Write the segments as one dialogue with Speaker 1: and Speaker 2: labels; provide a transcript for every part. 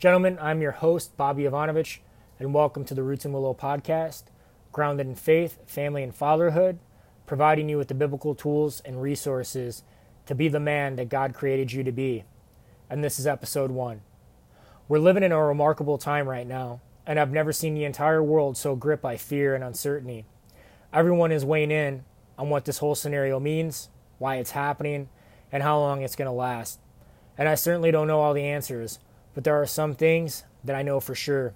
Speaker 1: Gentlemen, I'm your host, Bobby Ivanovich, and welcome to the Roots and Willow podcast, grounded in faith, family, and fatherhood, providing you with the biblical tools and resources to be the man that God created you to be. And this is episode one. We're living in a remarkable time right now, and I've never seen the entire world so gripped by fear and uncertainty. Everyone is weighing in on what this whole scenario means, why it's happening, and how long it's going to last. And I certainly don't know all the answers, but there are some things that I know for sure.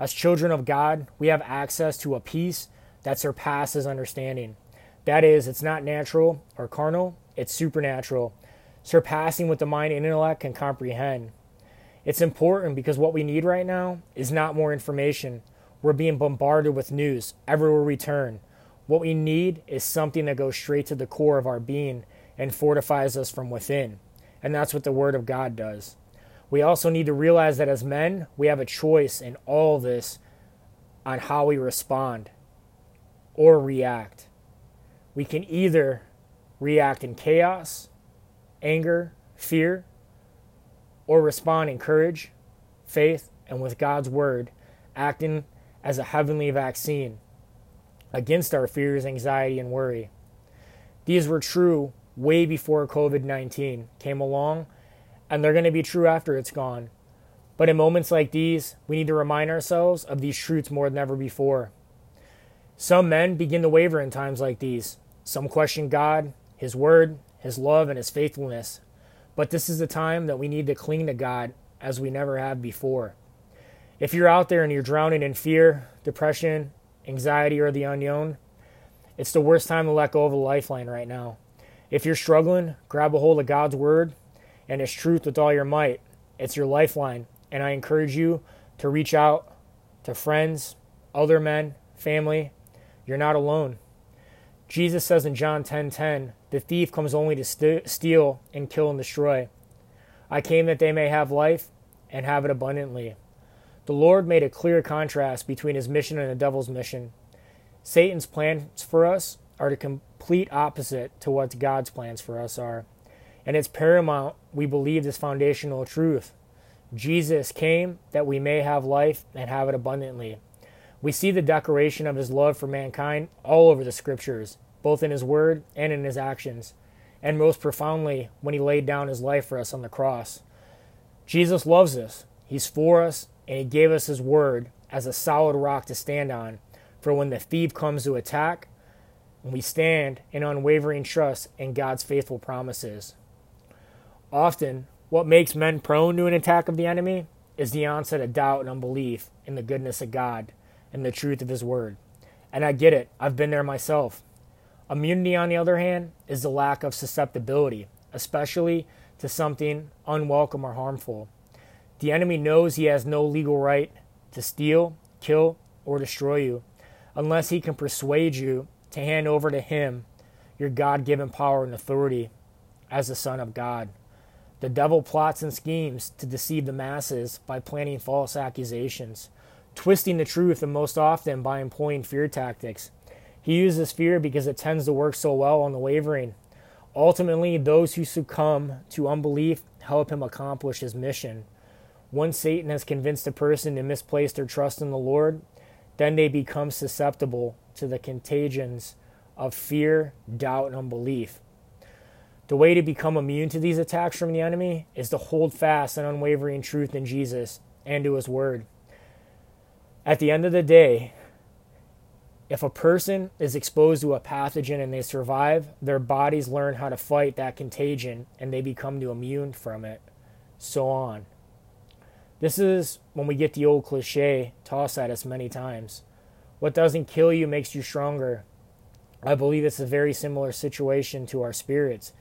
Speaker 1: As children of God, we have access to a peace that surpasses understanding. That is, it's not natural or carnal, it's supernatural, surpassing what the mind and intellect can comprehend. It's important because what we need right now is not more information. We're being bombarded with news everywhere we turn. What we need is something that goes straight to the core of our being and fortifies us from within. And that's what the Word of God does. We also need to realize that as men, we have a choice in all this on how we respond or react. We can either react in chaos, anger, fear, or respond in courage, faith, and with God's Word, acting as a heavenly vaccine against our fears, anxiety, and worry. These were true way before COVID 19 came along, and they're going to be true after it's gone. But in moments like these, we need to remind ourselves of these truths more than ever before. Some men begin to waver in times like these. Some question God, His Word, His love, and His faithfulness. But this is the time that we need to cling to God as we never have before. If you're out there and you're drowning in fear, depression, anxiety, or the unknown, it's the worst time to let go of a lifeline right now. If you're struggling, grab a hold of God's Word and His truth with all your might. It's your lifeline. And I encourage you to reach out to friends, other men, family. You're not alone. Jesus says in John 10:10, 10, 10, "The thief comes only to st- steal and kill and destroy. I came that they may have life and have it abundantly." The Lord made a clear contrast between his mission and the devil's mission. Satan's plans for us are the complete opposite to what God's plans for us are. And it's paramount we believe this foundational truth. Jesus came that we may have life and have it abundantly. We see the declaration of his love for mankind all over the scriptures, both in his word and in his actions, and most profoundly when he laid down his life for us on the cross. Jesus loves us, he's for us, and he gave us his word as a solid rock to stand on for when the thief comes to attack, we stand in unwavering trust in God's faithful promises. Often, what makes men prone to an attack of the enemy is the onset of doubt and unbelief in the goodness of God and the truth of His Word. And I get it, I've been there myself. Immunity, on the other hand, is the lack of susceptibility, especially to something unwelcome or harmful. The enemy knows he has no legal right to steal, kill, or destroy you unless he can persuade you to hand over to him your God given power and authority as the Son of God. The devil plots and schemes to deceive the masses by planting false accusations, twisting the truth, and most often by employing fear tactics. He uses fear because it tends to work so well on the wavering. Ultimately, those who succumb to unbelief help him accomplish his mission. Once Satan has convinced a person to misplace their trust in the Lord, then they become susceptible to the contagions of fear, doubt, and unbelief. The way to become immune to these attacks from the enemy is to hold fast and unwavering truth in Jesus and to His Word. At the end of the day, if a person is exposed to a pathogen and they survive, their bodies learn how to fight that contagion and they become immune from it. So on. This is when we get the old cliche tossed at us many times. What doesn't kill you makes you stronger. I believe it's a very similar situation to our spirits.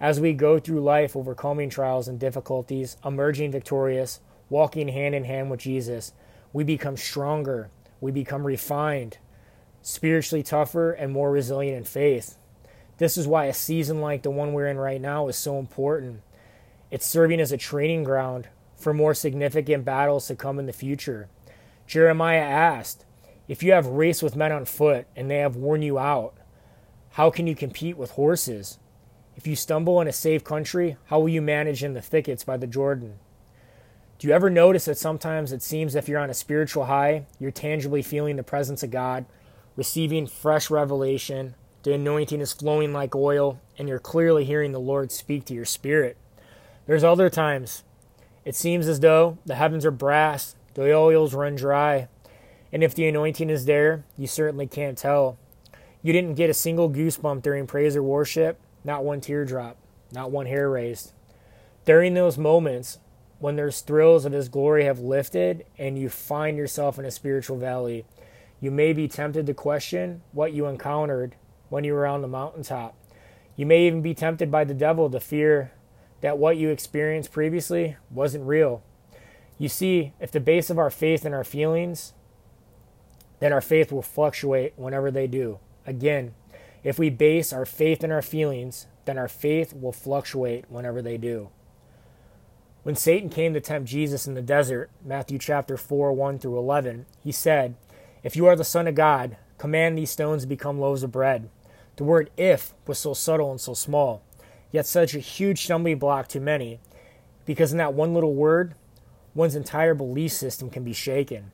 Speaker 1: As we go through life overcoming trials and difficulties, emerging victorious, walking hand in hand with Jesus, we become stronger, we become refined, spiritually tougher, and more resilient in faith. This is why a season like the one we're in right now is so important. It's serving as a training ground for more significant battles to come in the future. Jeremiah asked, If you have raced with men on foot and they have worn you out, how can you compete with horses? If you stumble in a safe country, how will you manage in the thickets by the Jordan? Do you ever notice that sometimes it seems if you're on a spiritual high, you're tangibly feeling the presence of God, receiving fresh revelation, the anointing is flowing like oil, and you're clearly hearing the Lord speak to your spirit? There's other times it seems as though the heavens are brass, the oils run dry, and if the anointing is there, you certainly can't tell. You didn't get a single goosebump during praise or worship, not one teardrop, not one hair raised. During those moments, when those thrills of His glory have lifted and you find yourself in a spiritual valley, you may be tempted to question what you encountered when you were on the mountaintop. You may even be tempted by the devil to fear that what you experienced previously wasn't real. You see, if the base of our faith and our feelings, then our faith will fluctuate whenever they do. Again, if we base our faith in our feelings, then our faith will fluctuate whenever they do. When Satan came to tempt Jesus in the desert, Matthew chapter 4, 1 through 11, he said, If you are the Son of God, command these stones to become loaves of bread. The word if was so subtle and so small, yet such a huge stumbling block to many, because in that one little word, one's entire belief system can be shaken.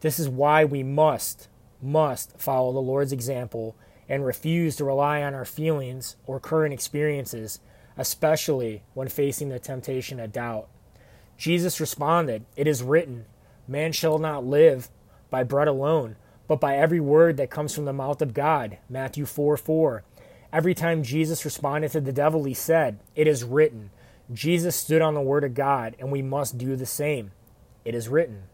Speaker 1: This is why we must, must follow the Lord's example and refuse to rely on our feelings or current experiences, especially when facing the temptation of doubt. Jesus responded, It is written, Man shall not live by bread alone, but by every word that comes from the mouth of God. Matthew 4 4. Every time Jesus responded to the devil, he said, It is written. Jesus stood on the word of God, and we must do the same. It is written.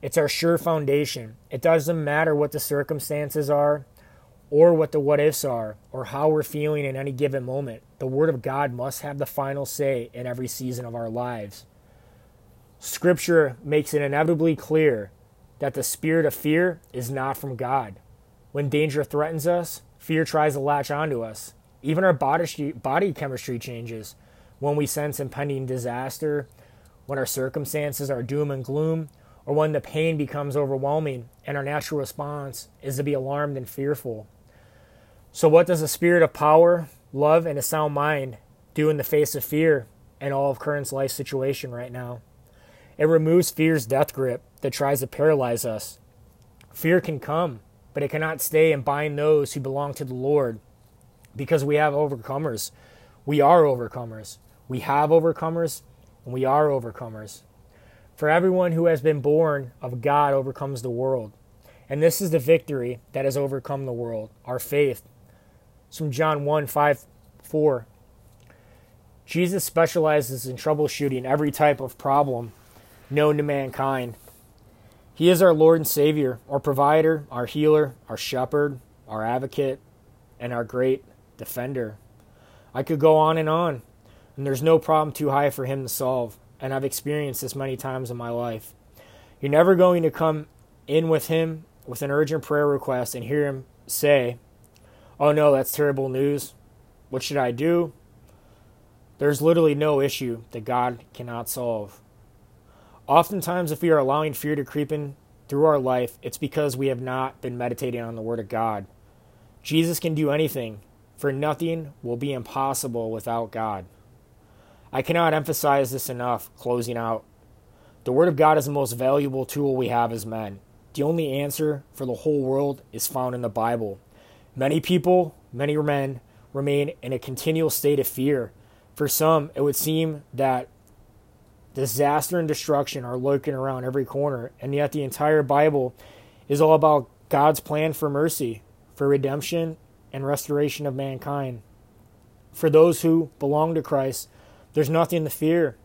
Speaker 1: It's our sure foundation. It doesn't matter what the circumstances are, or what the what ifs are, or how we're feeling in any given moment. The Word of God must have the final say in every season of our lives. Scripture makes it inevitably clear that the spirit of fear is not from God. When danger threatens us, fear tries to latch onto us. Even our body, body chemistry changes. When we sense impending disaster, when our circumstances are doom and gloom, or when the pain becomes overwhelming and our natural response is to be alarmed and fearful. So, what does a spirit of power, love, and a sound mind do in the face of fear and all of current life situation right now? It removes fear's death grip that tries to paralyze us. Fear can come, but it cannot stay and bind those who belong to the Lord because we have overcomers. We are overcomers. We have overcomers, and we are overcomers. For everyone who has been born of God overcomes the world. And this is the victory that has overcome the world, our faith. It's from John 1 5 4. Jesus specializes in troubleshooting every type of problem known to mankind. He is our Lord and Savior, our provider, our healer, our shepherd, our advocate, and our great defender. I could go on and on, and there's no problem too high for him to solve, and I've experienced this many times in my life. You're never going to come in with him with an urgent prayer request and hear him say, Oh no, that's terrible news. What should I do? There's literally no issue that God cannot solve. Oftentimes, if we are allowing fear to creep in through our life, it's because we have not been meditating on the Word of God. Jesus can do anything, for nothing will be impossible without God. I cannot emphasize this enough, closing out. The Word of God is the most valuable tool we have as men. The only answer for the whole world is found in the Bible. Many people, many men, remain in a continual state of fear. For some, it would seem that disaster and destruction are lurking around every corner, and yet the entire Bible is all about God's plan for mercy, for redemption, and restoration of mankind. For those who belong to Christ, there's nothing to fear.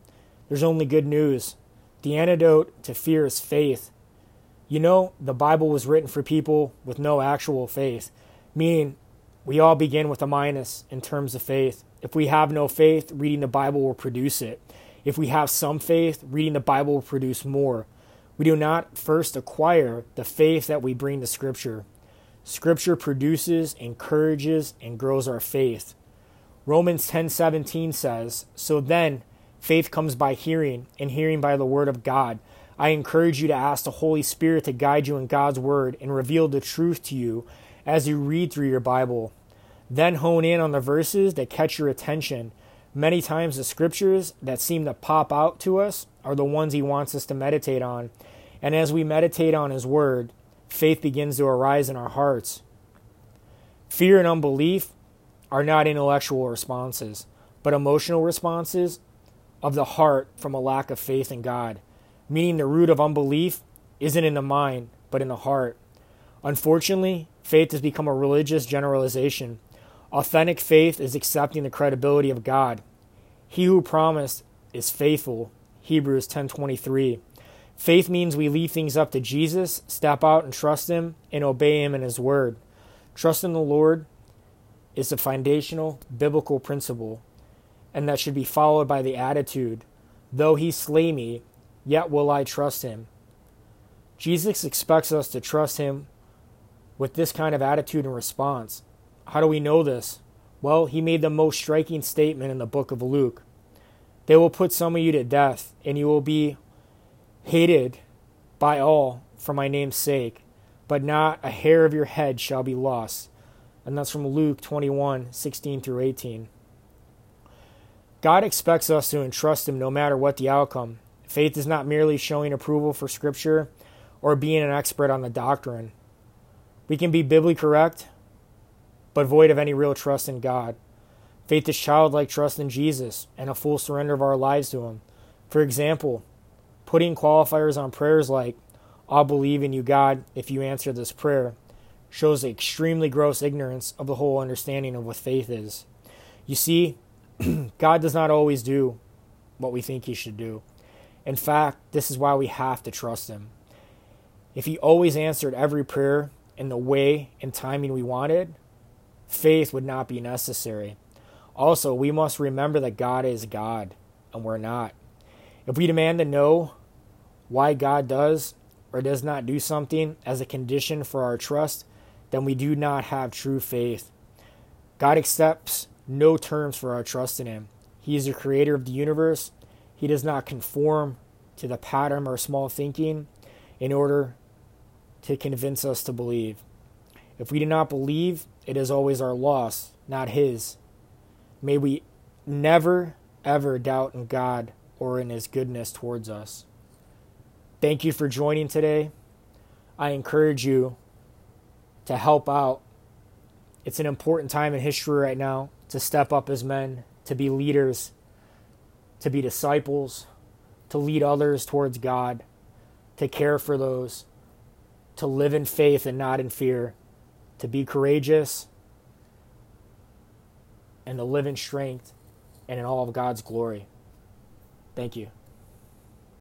Speaker 1: There's only good news. The antidote to fear is faith. You know, the Bible was written for people with no actual faith, meaning we all begin with a minus in terms of faith. If we have no faith, reading the Bible will produce it. If we have some faith, reading the Bible will produce more. We do not first acquire the faith that we bring to Scripture. Scripture produces, encourages, and grows our faith. Romans 10:17 says, "So then faith comes by hearing, and hearing by the word of God." I encourage you to ask the Holy Spirit to guide you in God's word and reveal the truth to you as you read through your Bible. Then hone in on the verses that catch your attention Many times the scriptures that seem to pop out to us are the ones He wants us to meditate on. And as we meditate on His Word, faith begins to arise in our hearts. Fear and unbelief are not intellectual responses, but emotional responses of the heart from a lack of faith in God, meaning the root of unbelief isn't in the mind, but in the heart. Unfortunately, faith has become a religious generalization. Authentic faith is accepting the credibility of God. He who promised is faithful. Hebrews 10:23. Faith means we leave things up to Jesus, step out and trust him and obey him in his word. Trust in the Lord is a foundational biblical principle, and that should be followed by the attitude, though he slay me, yet will I trust him. Jesus expects us to trust him with this kind of attitude and response. How do we know this? Well, he made the most striking statement in the book of Luke. They will put some of you to death, and you will be hated by all for my name's sake, but not a hair of your head shall be lost. And that's from Luke 21 16 through 18. God expects us to entrust Him no matter what the outcome. Faith is not merely showing approval for Scripture or being an expert on the doctrine. We can be biblically correct, but void of any real trust in God. Faith is childlike trust in Jesus and a full surrender of our lives to Him. For example, putting qualifiers on prayers like, I'll believe in you, God, if you answer this prayer, shows extremely gross ignorance of the whole understanding of what faith is. You see, God does not always do what we think He should do. In fact, this is why we have to trust Him. If He always answered every prayer in the way and timing we wanted, faith would not be necessary. Also, we must remember that God is God and we're not. If we demand to know why God does or does not do something as a condition for our trust, then we do not have true faith. God accepts no terms for our trust in Him. He is the creator of the universe. He does not conform to the pattern our small thinking in order to convince us to believe. If we do not believe, it is always our loss, not His. May we never, ever doubt in God or in His goodness towards us. Thank you for joining today. I encourage you to help out. It's an important time in history right now to step up as men, to be leaders, to be disciples, to lead others towards God, to care for those, to live in faith and not in fear, to be courageous, and to live in strength and in all of God's glory. Thank you.